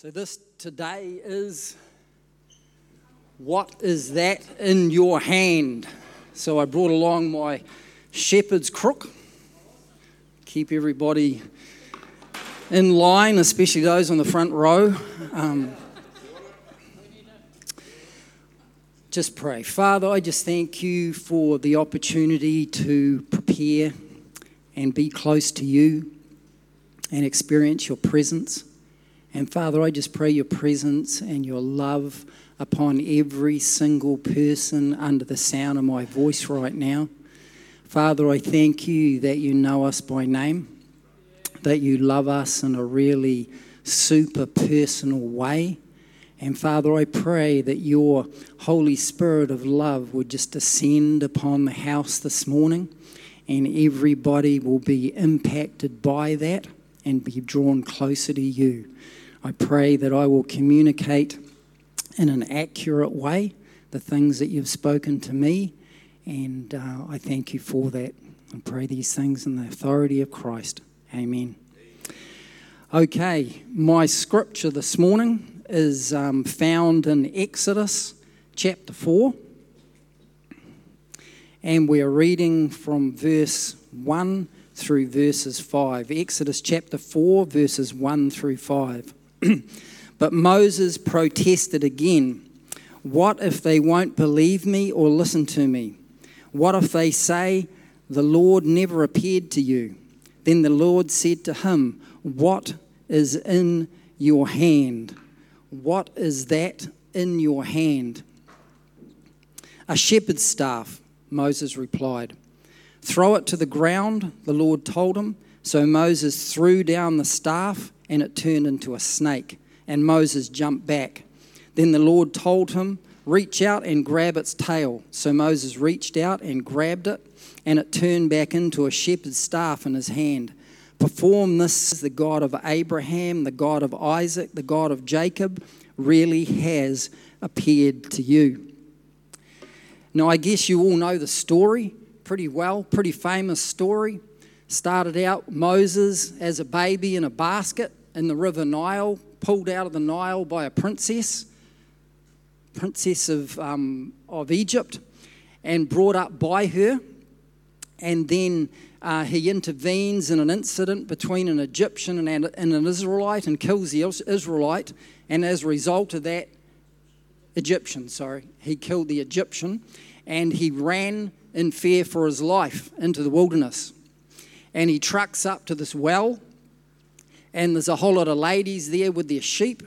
So, this today is what is that in your hand? So, I brought along my shepherd's crook. Keep everybody in line, especially those on the front row. Um, just pray. Father, I just thank you for the opportunity to prepare and be close to you and experience your presence. And Father, I just pray your presence and your love upon every single person under the sound of my voice right now. Father, I thank you that you know us by name, that you love us in a really super personal way. And Father, I pray that your Holy Spirit of love would just descend upon the house this morning, and everybody will be impacted by that and be drawn closer to you. I pray that I will communicate in an accurate way the things that you've spoken to me, and uh, I thank you for that. I pray these things in the authority of Christ. Amen. Okay, my scripture this morning is um, found in Exodus chapter 4, and we're reading from verse 1 through verses 5. Exodus chapter 4, verses 1 through 5. but Moses protested again. What if they won't believe me or listen to me? What if they say, The Lord never appeared to you? Then the Lord said to him, What is in your hand? What is that in your hand? A shepherd's staff, Moses replied. Throw it to the ground, the Lord told him. So Moses threw down the staff and it turned into a snake. And Moses jumped back. Then the Lord told him, Reach out and grab its tail. So Moses reached out and grabbed it, and it turned back into a shepherd's staff in his hand. Perform this, the God of Abraham, the God of Isaac, the God of Jacob, really has appeared to you. Now, I guess you all know the story pretty well, pretty famous story. Started out Moses as a baby in a basket in the River Nile, pulled out of the Nile by a princess, princess of, um, of Egypt, and brought up by her. And then uh, he intervenes in an incident between an Egyptian and, and an Israelite and kills the Israelite. And as a result of that, Egyptian, sorry, he killed the Egyptian and he ran in fear for his life into the wilderness. And he trucks up to this well and there's a whole lot of ladies there with their sheep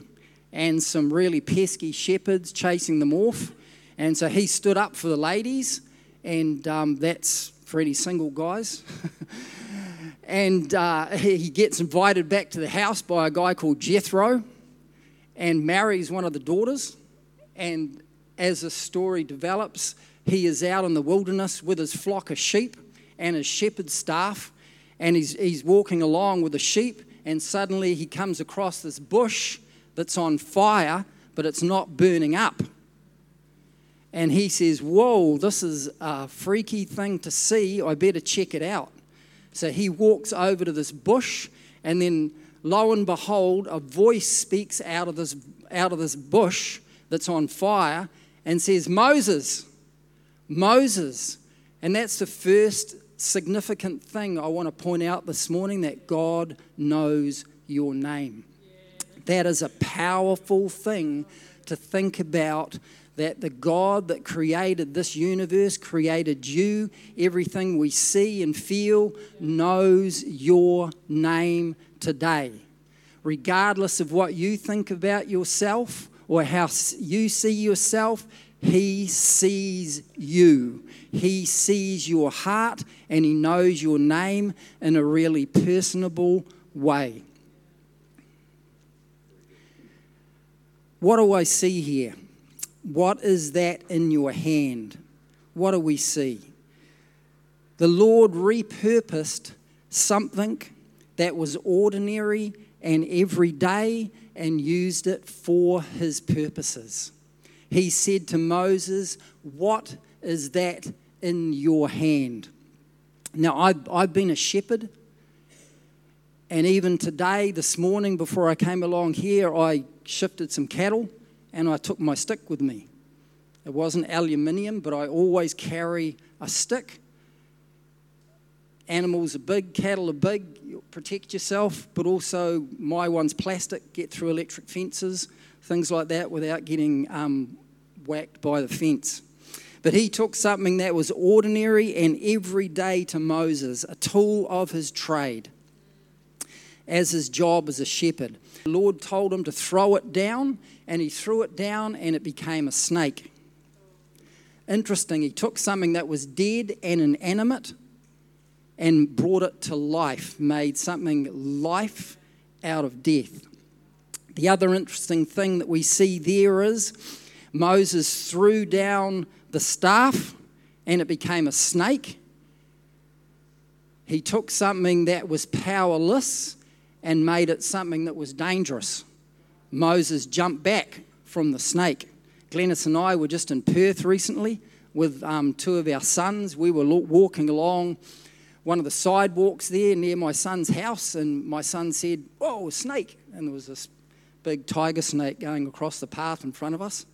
and some really pesky shepherds chasing them off. And so he stood up for the ladies, and um, that's for any single guys. and uh, he gets invited back to the house by a guy called Jethro and marries one of the daughters. And as the story develops, he is out in the wilderness with his flock of sheep and his shepherd's staff, and he's, he's walking along with the sheep and suddenly he comes across this bush that's on fire, but it's not burning up. And he says, Whoa, this is a freaky thing to see. I better check it out. So he walks over to this bush, and then lo and behold, a voice speaks out of this, out of this bush that's on fire and says, Moses, Moses. And that's the first significant thing I want to point out this morning that God knows your name. That is a powerful thing to think about that the God that created this universe, created you, everything we see and feel, knows your name today. Regardless of what you think about yourself or how you see yourself, He sees you. He sees your heart and He knows your name in a really personable way. What do I see here? What is that in your hand? What do we see? The Lord repurposed something that was ordinary and everyday and used it for his purposes. He said to Moses, What is that in your hand. Now, I've, I've been a shepherd, And even today, this morning, before I came along here, I shifted some cattle and I took my stick with me. It wasn't aluminium, but I always carry a stick. Animals are big, cattle are big, protect yourself, but also my one's plastic, get through electric fences, things like that without getting um, whacked by the fence. But he took something that was ordinary and everyday to Moses, a tool of his trade, as his job as a shepherd. The Lord told him to throw it down, and he threw it down, and it became a snake. Interesting, he took something that was dead and inanimate and brought it to life, made something life out of death. The other interesting thing that we see there is Moses threw down the staff and it became a snake. He took something that was powerless and made it something that was dangerous. Moses jumped back from the snake. Glennis and I were just in Perth recently with um, two of our sons. We were walking along one of the sidewalks there near my son's house, and my son said, Whoa, a snake! And there was this big tiger snake going across the path in front of us.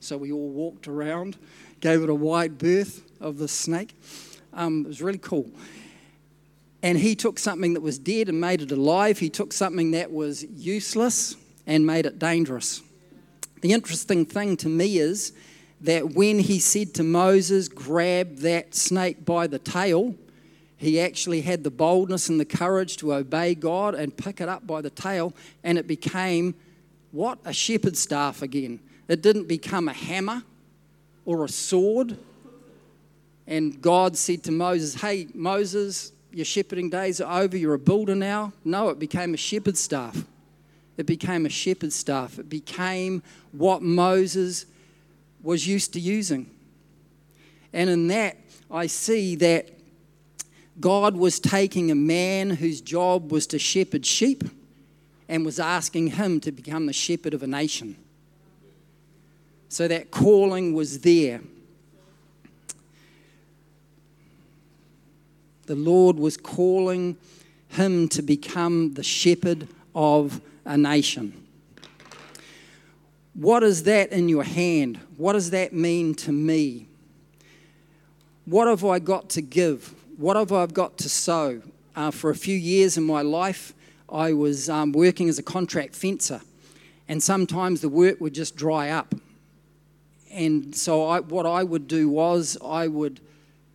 So we all walked around, gave it a wide berth of the snake. Um, it was really cool. And he took something that was dead and made it alive. He took something that was useless and made it dangerous. The interesting thing to me is that when he said to Moses, grab that snake by the tail, he actually had the boldness and the courage to obey God and pick it up by the tail, and it became what? A shepherd's staff again. It didn't become a hammer or a sword. And God said to Moses, Hey, Moses, your shepherding days are over. You're a builder now. No, it became a shepherd's staff. It became a shepherd's staff. It became what Moses was used to using. And in that, I see that God was taking a man whose job was to shepherd sheep and was asking him to become the shepherd of a nation. So that calling was there. The Lord was calling him to become the shepherd of a nation. What is that in your hand? What does that mean to me? What have I got to give? What have I got to sow? Uh, for a few years in my life, I was um, working as a contract fencer, and sometimes the work would just dry up and so I, what I would do was I would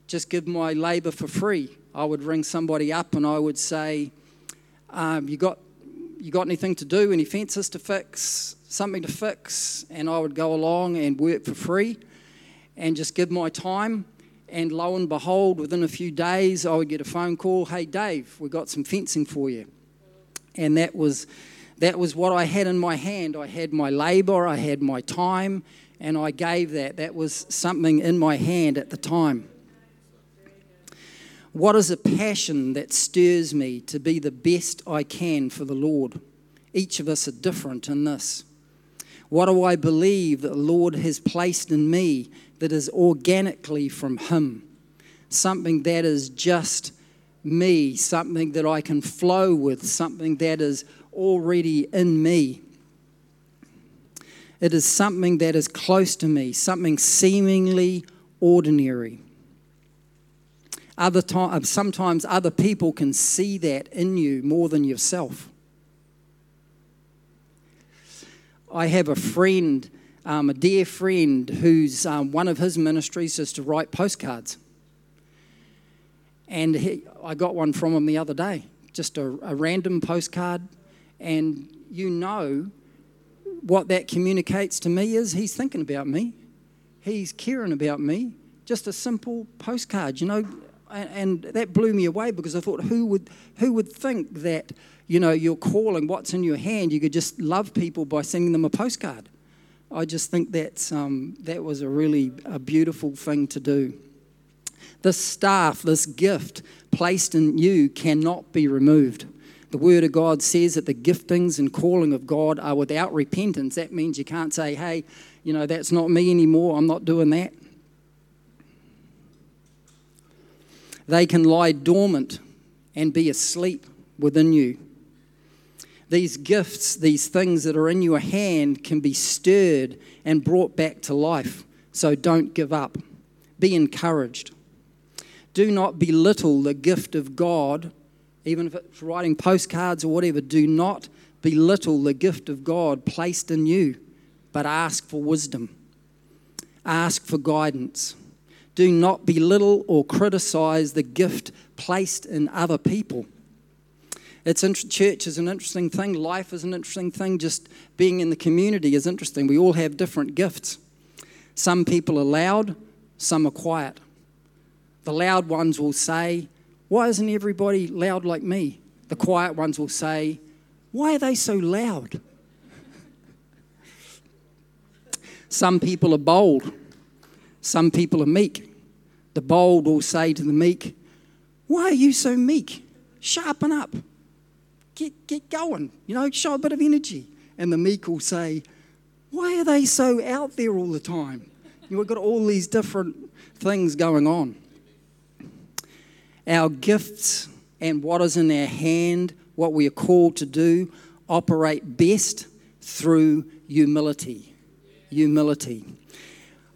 just give my labour for free. I would ring somebody up and I would say, um, "You got you got anything to do? Any fences to fix? Something to fix?" And I would go along and work for free, and just give my time. And lo and behold, within a few days, I would get a phone call. Hey, Dave, we got some fencing for you. And that was that was what I had in my hand. I had my labour, I had my time, and I gave that. That was something in my hand at the time. What is a passion that stirs me to be the best I can for the Lord? Each of us are different in this. What do I believe that the Lord has placed in me that is organically from Him? Something that is just me, something that I can flow with, something that is already in me. It is something that is close to me, something seemingly ordinary. Other time, uh, sometimes other people can see that in you more than yourself. I have a friend, um, a dear friend, who's um, one of his ministries is to write postcards. And he, I got one from him the other day, just a, a random postcard. And you know what that communicates to me is he's thinking about me, he's caring about me. Just a simple postcard, you know, and, that blew me away because I thought, who would who would think that you know you're calling what's in your hand? You could just love people by sending them a postcard. I just think that's um, that was a really a beautiful thing to do. This staff, this gift placed in you, cannot be removed. The Word of God says that the giftings and calling of God are without repentance. That means you can't say, hey, you know, that's not me anymore, I'm not doing that. They can lie dormant and be asleep within you. These gifts, these things that are in your hand, can be stirred and brought back to life. So don't give up. Be encouraged. Do not belittle the gift of God, even if it's writing postcards or whatever. Do not belittle the gift of God placed in you, but ask for wisdom. Ask for guidance. Do not belittle or criticize the gift placed in other people. It's church is an interesting thing. Life is an interesting thing. Just being in the community is interesting. We all have different gifts. Some people are loud, some are quiet. The loud ones will say, Why isn't everybody loud like me? The quiet ones will say, Why are they so loud? Some people are bold, some people are meek. The bold will say to the meek, Why are you so meek? Sharpen up get, get going, you know, show a bit of energy. And the meek will say, Why are they so out there all the time? You know, we've got all these different things going on. Our gifts and what is in our hand, what we are called to do, operate best through humility. Humility.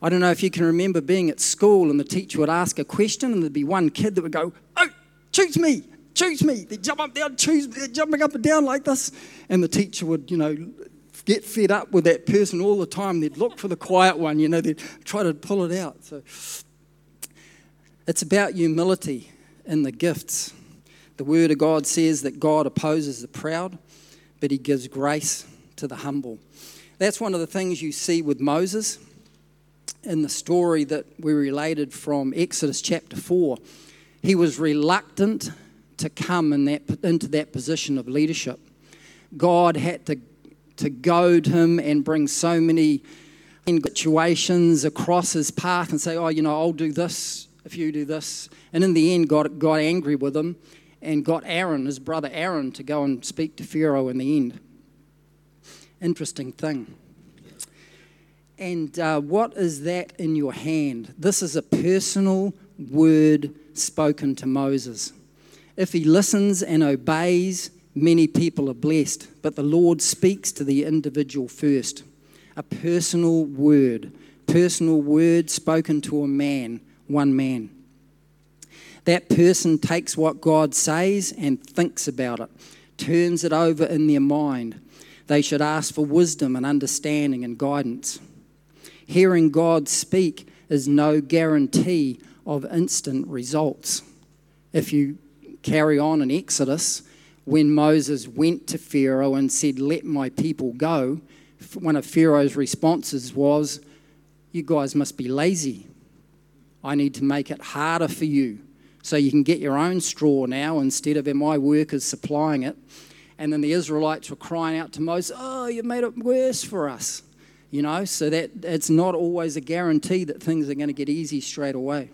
I don't know if you can remember being at school and the teacher would ask a question and there'd be one kid that would go, Oh, choose me choose me. They jump up down, choose me. They're jumping up and down like this. And the teacher would, you know, get fed up with that person all the time. They'd look for the quiet one, you know, they'd try to pull it out. So it's about humility in the gifts. The Word of God says that God opposes the proud, but He gives grace to the humble. That's one of the things you see with Moses in the story that we related from Exodus chapter 4. He was reluctant to come in that, into that position of leadership. God had to, to goad him and bring so many situations across his path and say, Oh, you know, I'll do this if you do this. And in the end, God got angry with him and got Aaron, his brother Aaron, to go and speak to Pharaoh in the end. Interesting thing. And uh, what is that in your hand? This is a personal word spoken to Moses. If he listens and obeys, many people are blessed. But the Lord speaks to the individual first. A personal word, personal word spoken to a man, one man. That person takes what God says and thinks about it, turns it over in their mind. They should ask for wisdom and understanding and guidance. Hearing God speak is no guarantee of instant results. If you carry on in Exodus, when Moses went to Pharaoh and said, Let my people go, one of Pharaoh's responses was, You guys must be lazy. I need to make it harder for you so you can get your own straw now instead of my workers supplying it. And then the Israelites were crying out to Moses, Oh, you've made it worse for us. You know, so that it's not always a guarantee that things are going to get easy straight away.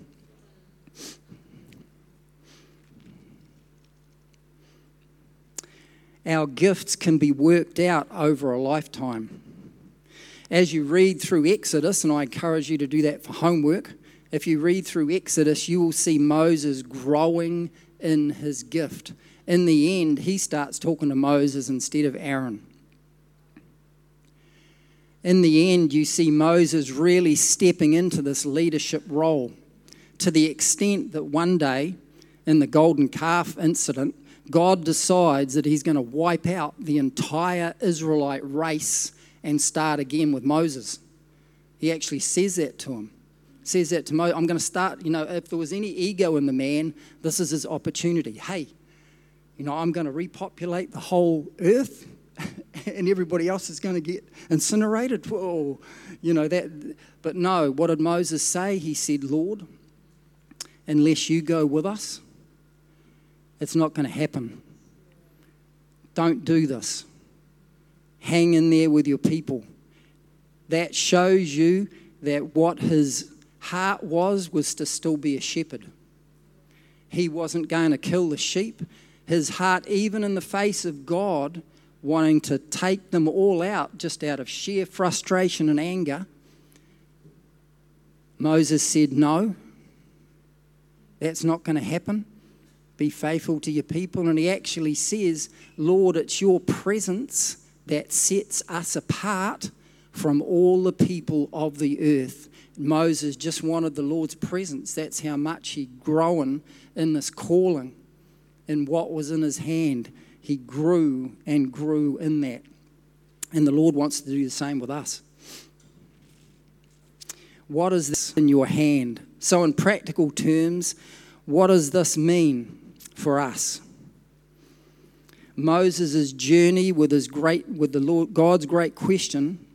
Our gifts can be worked out over a lifetime. As you read through Exodus, and I encourage you to do that for homework, if you read through Exodus, you will see Moses growing in his gift. In the end, he starts talking to Moses instead of Aaron. In the end, you see Moses really stepping into this leadership role to the extent that one day, in the golden calf incident, God decides that he's going to wipe out the entire Israelite race and start again with Moses. He actually says that to him. Says that to Moses. I'm going to start, you know, if there was any ego in the man, this is his opportunity. Hey, you know, I'm going to repopulate the whole earth and everybody else is going to get incinerated. Whoa, you know that. But no, what did Moses say? He said, Lord, unless you go with us, it's not going to happen. Don't do this. Hang in there with your people. That shows you that what his heart was was to still be a shepherd. He wasn't going to kill the sheep. His heart, even in the face of God, wanting to take them all out just out of sheer frustration and anger, Moses said, No, that's not going to happen be faithful to your people. And he actually says, Lord, it's your presence that sets us apart from all the people of the earth. Moses just wanted the Lord's presence. That's how much he'd grown in this calling, in what was in his hand. He grew and grew in that. And the Lord wants to do the same with us. What is this in your hand? So, in practical terms, what does this mean for us? Moses' journey with his great with the Lord God's great question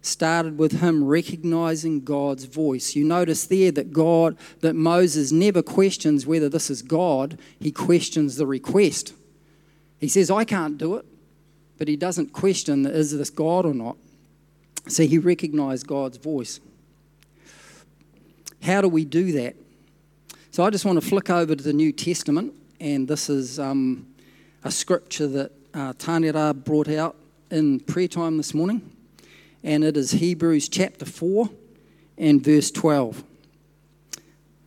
started with him recognizing God's voice. You notice there that God that Moses never questions whether this is God, he questions the request. He says, I can't do it, but he doesn't question is this God or not. So he recognized God's voice. How do we do that? So I just want to flick over to the New Testament, and this is um, a scripture that uh, Tanira brought out in prayer time this morning, and it is Hebrews chapter 4 and verse 12.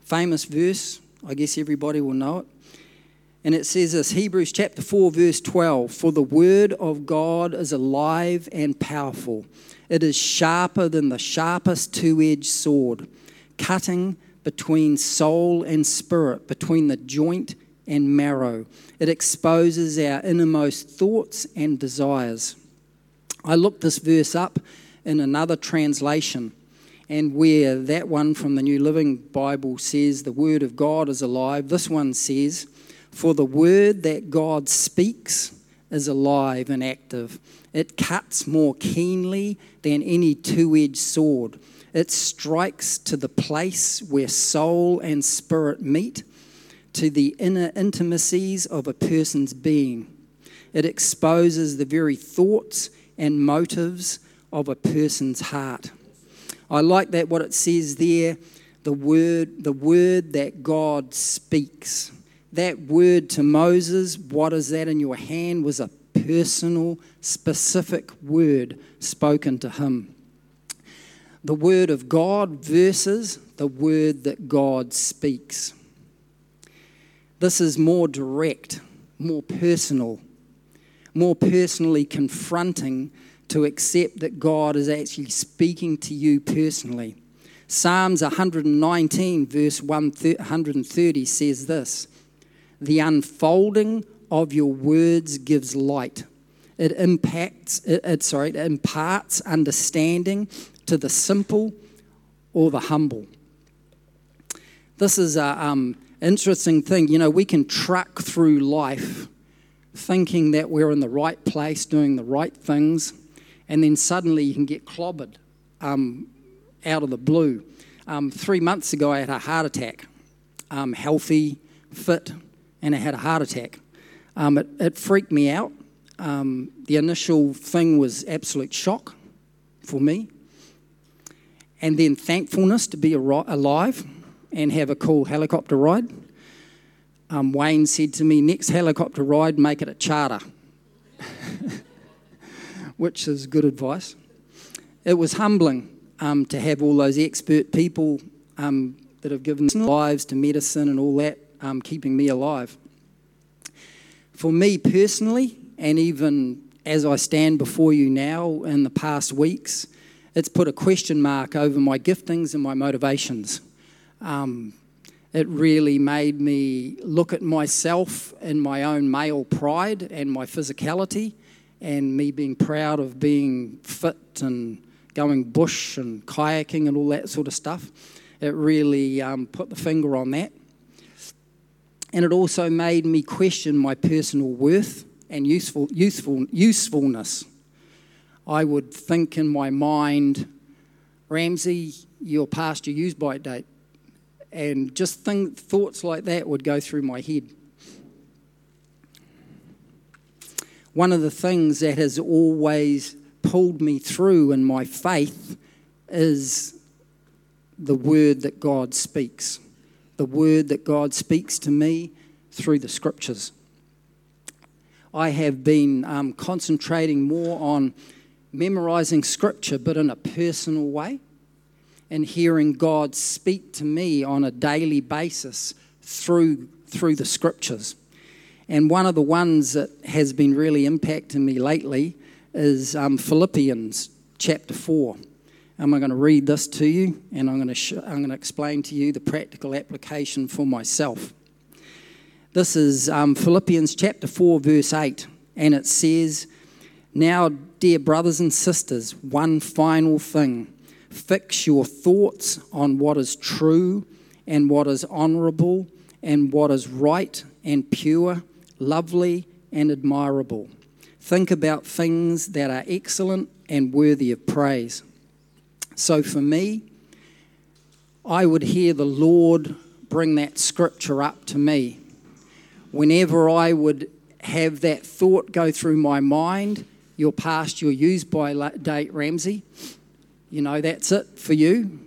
Famous verse, I guess everybody will know it. And it says this Hebrews chapter 4, verse 12 For the word of God is alive and powerful, it is sharper than the sharpest two edged sword cutting between soul and spirit, between the joint and marrow. It exposes our innermost thoughts and desires. I looked this verse up in another translation, and where that one from the New Living Bible says the Word of God is alive, this one says, For the Word that God speaks is alive and active. It cuts more keenly than any two edged sword it strikes to the place where soul and spirit meet, to the inner intimacies of a person's being. It exposes the very thoughts and motives of a person's heart. I like that what it says there, the word, the word that God speaks. That word to Moses, what is that in your hand, was a personal, specific word spoken to him the word of God versus the word that God speaks. This is more direct, more personal, more personally confronting to accept that God is actually speaking to you personally. Psalms 119, verse 130 says this The unfolding of your words gives light. It impacts, it, it, sorry, it imparts understanding to the simple or the humble. This is an um, interesting thing. You know, we can track through life thinking that we're in the right place, doing the right things, and then suddenly you can get clobbered um, out of the blue. Um, three months ago, I had a heart attack. Um, healthy, fit, and I had a heart attack. Um, it, it, freaked me out. Um, the initial thing was absolute shock for me and then thankfulness to be alive and have a cool helicopter ride. Um, Wayne said to me, next helicopter ride, make it a charter, which is good advice. It was humbling um, to have all those expert people um, that have given their lives to medicine and all that, um, keeping me alive. For me personally, and even as I stand before you now in the past weeks, it's put a question mark over my giftings and my motivations. Um, it really made me look at myself and my own male pride and my physicality and me being proud of being fit and going bush and kayaking and all that sort of stuff. It really um, put the finger on that. And it also made me question my personal worth and useful, useful, usefulness. I would think in my mind, Ramsey, you're past your use by date. And just think, thoughts like that would go through my head. One of the things that has always pulled me through in my faith is the word that God speaks. The word that God speaks to me through the scriptures. I have been um, concentrating more on memorizing scripture, but in a personal way, and hearing God speak to me on a daily basis through, through the scriptures. And one of the ones that has been really impacting me lately is um, Philippians chapter 4. And I'm going to read this to you and I'm going to, sh- I'm going to explain to you the practical application for myself. This is um, Philippians chapter 4, verse 8, and it says, Now, dear brothers and sisters, one final thing fix your thoughts on what is true and what is honorable and what is right and pure, lovely and admirable. Think about things that are excellent and worthy of praise. So for me, I would hear the Lord bring that scripture up to me whenever I would have that thought go through my mind, you're past, your use by date, Ramsey, you know, that's it for you.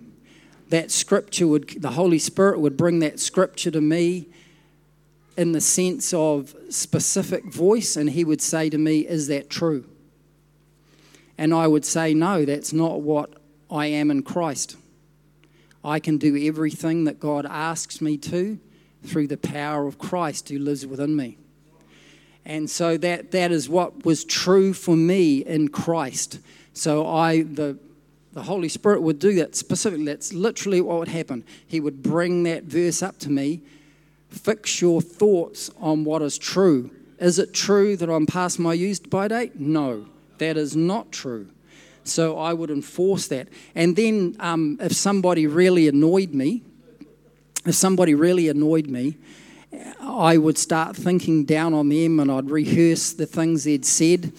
That scripture would, the Holy Spirit would bring that scripture to me in the sense of specific voice, and He would say to me, Is that true? And I would say, No, that's not what I am in Christ. I can do everything that God asks me to through the power of Christ who lives within me. And so that, that is what was true for me in Christ. So I the the Holy Spirit would do that specifically. That's literally what would happen. He would bring that verse up to me. Fix your thoughts on what is true. Is it true that I'm past my used by date? No, that is not true. So I would enforce that. And then um, if somebody really annoyed me, if somebody really annoyed me, I would start thinking down on them and I'd rehearse the things they'd said.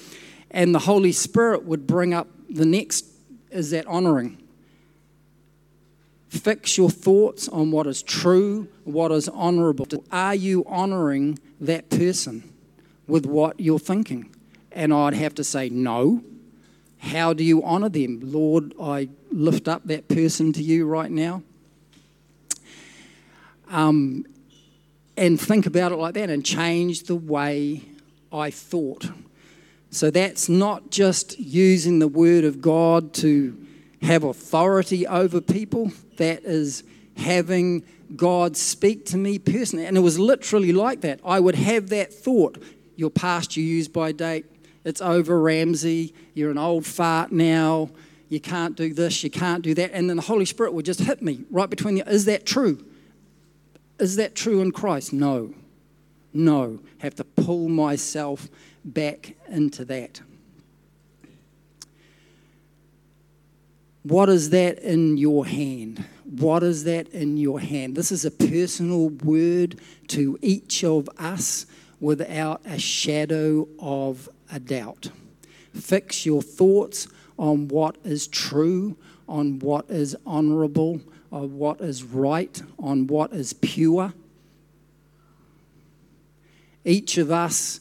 And the Holy Spirit would bring up the next is that honoring. Fix your thoughts on what is true, what is honorable. Are you honoring that person with what you're thinking? And I'd have to say, no. How do you honor them? Lord, I lift up that person to you right now um, and think about it like that and change the way I thought. So that's not just using the word of God to have authority over people, that is having God speak to me personally. And it was literally like that. I would have that thought you're past you use by date, it's over, Ramsey, you're an old fart now, you can't do this, you can't do that. And then the Holy Spirit would just hit me right between the, is that true? Is that true in Christ? No. No. Have to pull myself back into that. What is that in your hand? What is that in your hand? This is a personal word to each of us without a shadow of a doubt. Fix your thoughts on what is true, on what is honorable, on what is right, on what is pure. Each of us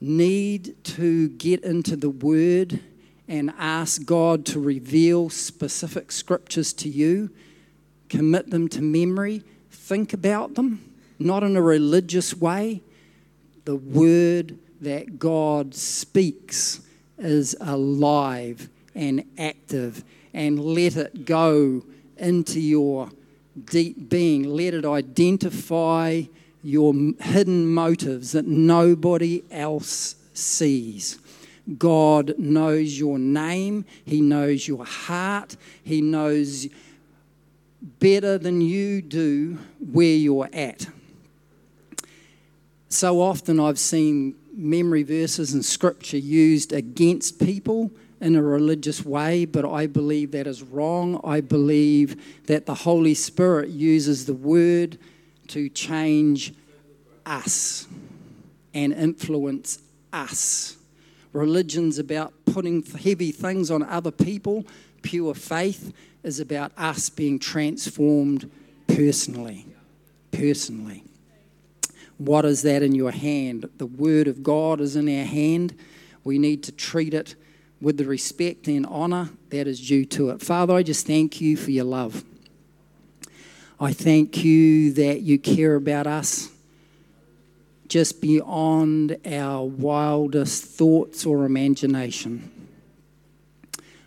need to get into the Word and ask God to reveal specific scriptures to you, commit them to memory, think about them, not in a religious way. The Word that God speaks is alive and active, and let it go into your deep being. Let it identify your hidden motives that nobody else sees. God knows your name, He knows your heart, He knows better than you do where you're at. So often I've seen memory verses and scripture used against people in a religious way, but I believe that is wrong. I believe that the Holy Spirit uses the word to change us and influence us. Religion's about putting heavy things on other people. Pure faith is about us being transformed personally. Personally. What is that in your hand? The Word of God is in our hand. We need to treat it with the respect and honour that is due to it. Father, I just thank you for your love. I thank you that you care about us just beyond our wildest thoughts or imagination.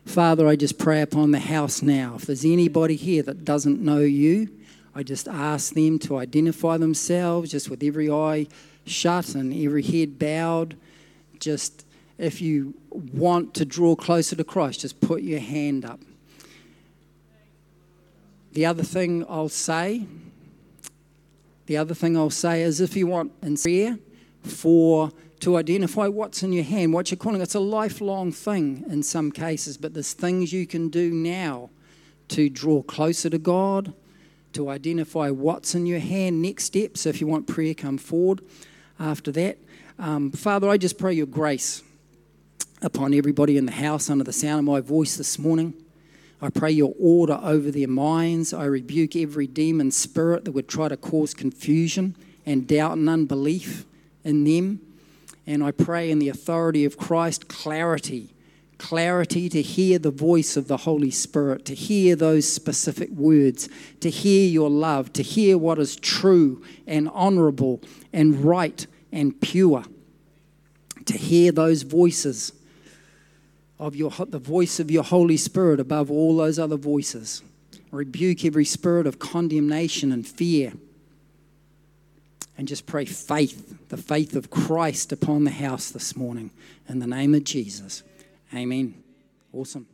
Father, I just pray upon the house now. If there's anybody here that doesn't know you, I just ask them to identify themselves just with every eye shut and every head bowed. Just if you want to draw closer to Christ, just put your hand up. The other thing I'll say, the other thing I'll say is if you want in prayer for to identify what's in your hand, what you're calling it's a lifelong thing in some cases, but there's things you can do now to draw closer to God, to identify what's in your hand. Next steps, so if you want prayer, come forward after that. Um, Father, I just pray your grace upon everybody in the house under the sound of my voice this morning. I pray your order over their minds. I rebuke every demon spirit that would try to cause confusion and doubt and unbelief in them. And I pray in the authority of Christ clarity clarity to hear the voice of the Holy Spirit, to hear those specific words, to hear your love, to hear what is true and honorable and right and pure, to hear those voices of your, the voice of your Holy Spirit above all those other voices. Rebuke every spirit of condemnation and fear. And just pray faith, the faith of Christ upon the house this morning. In the name of Jesus. Amen. Awesome.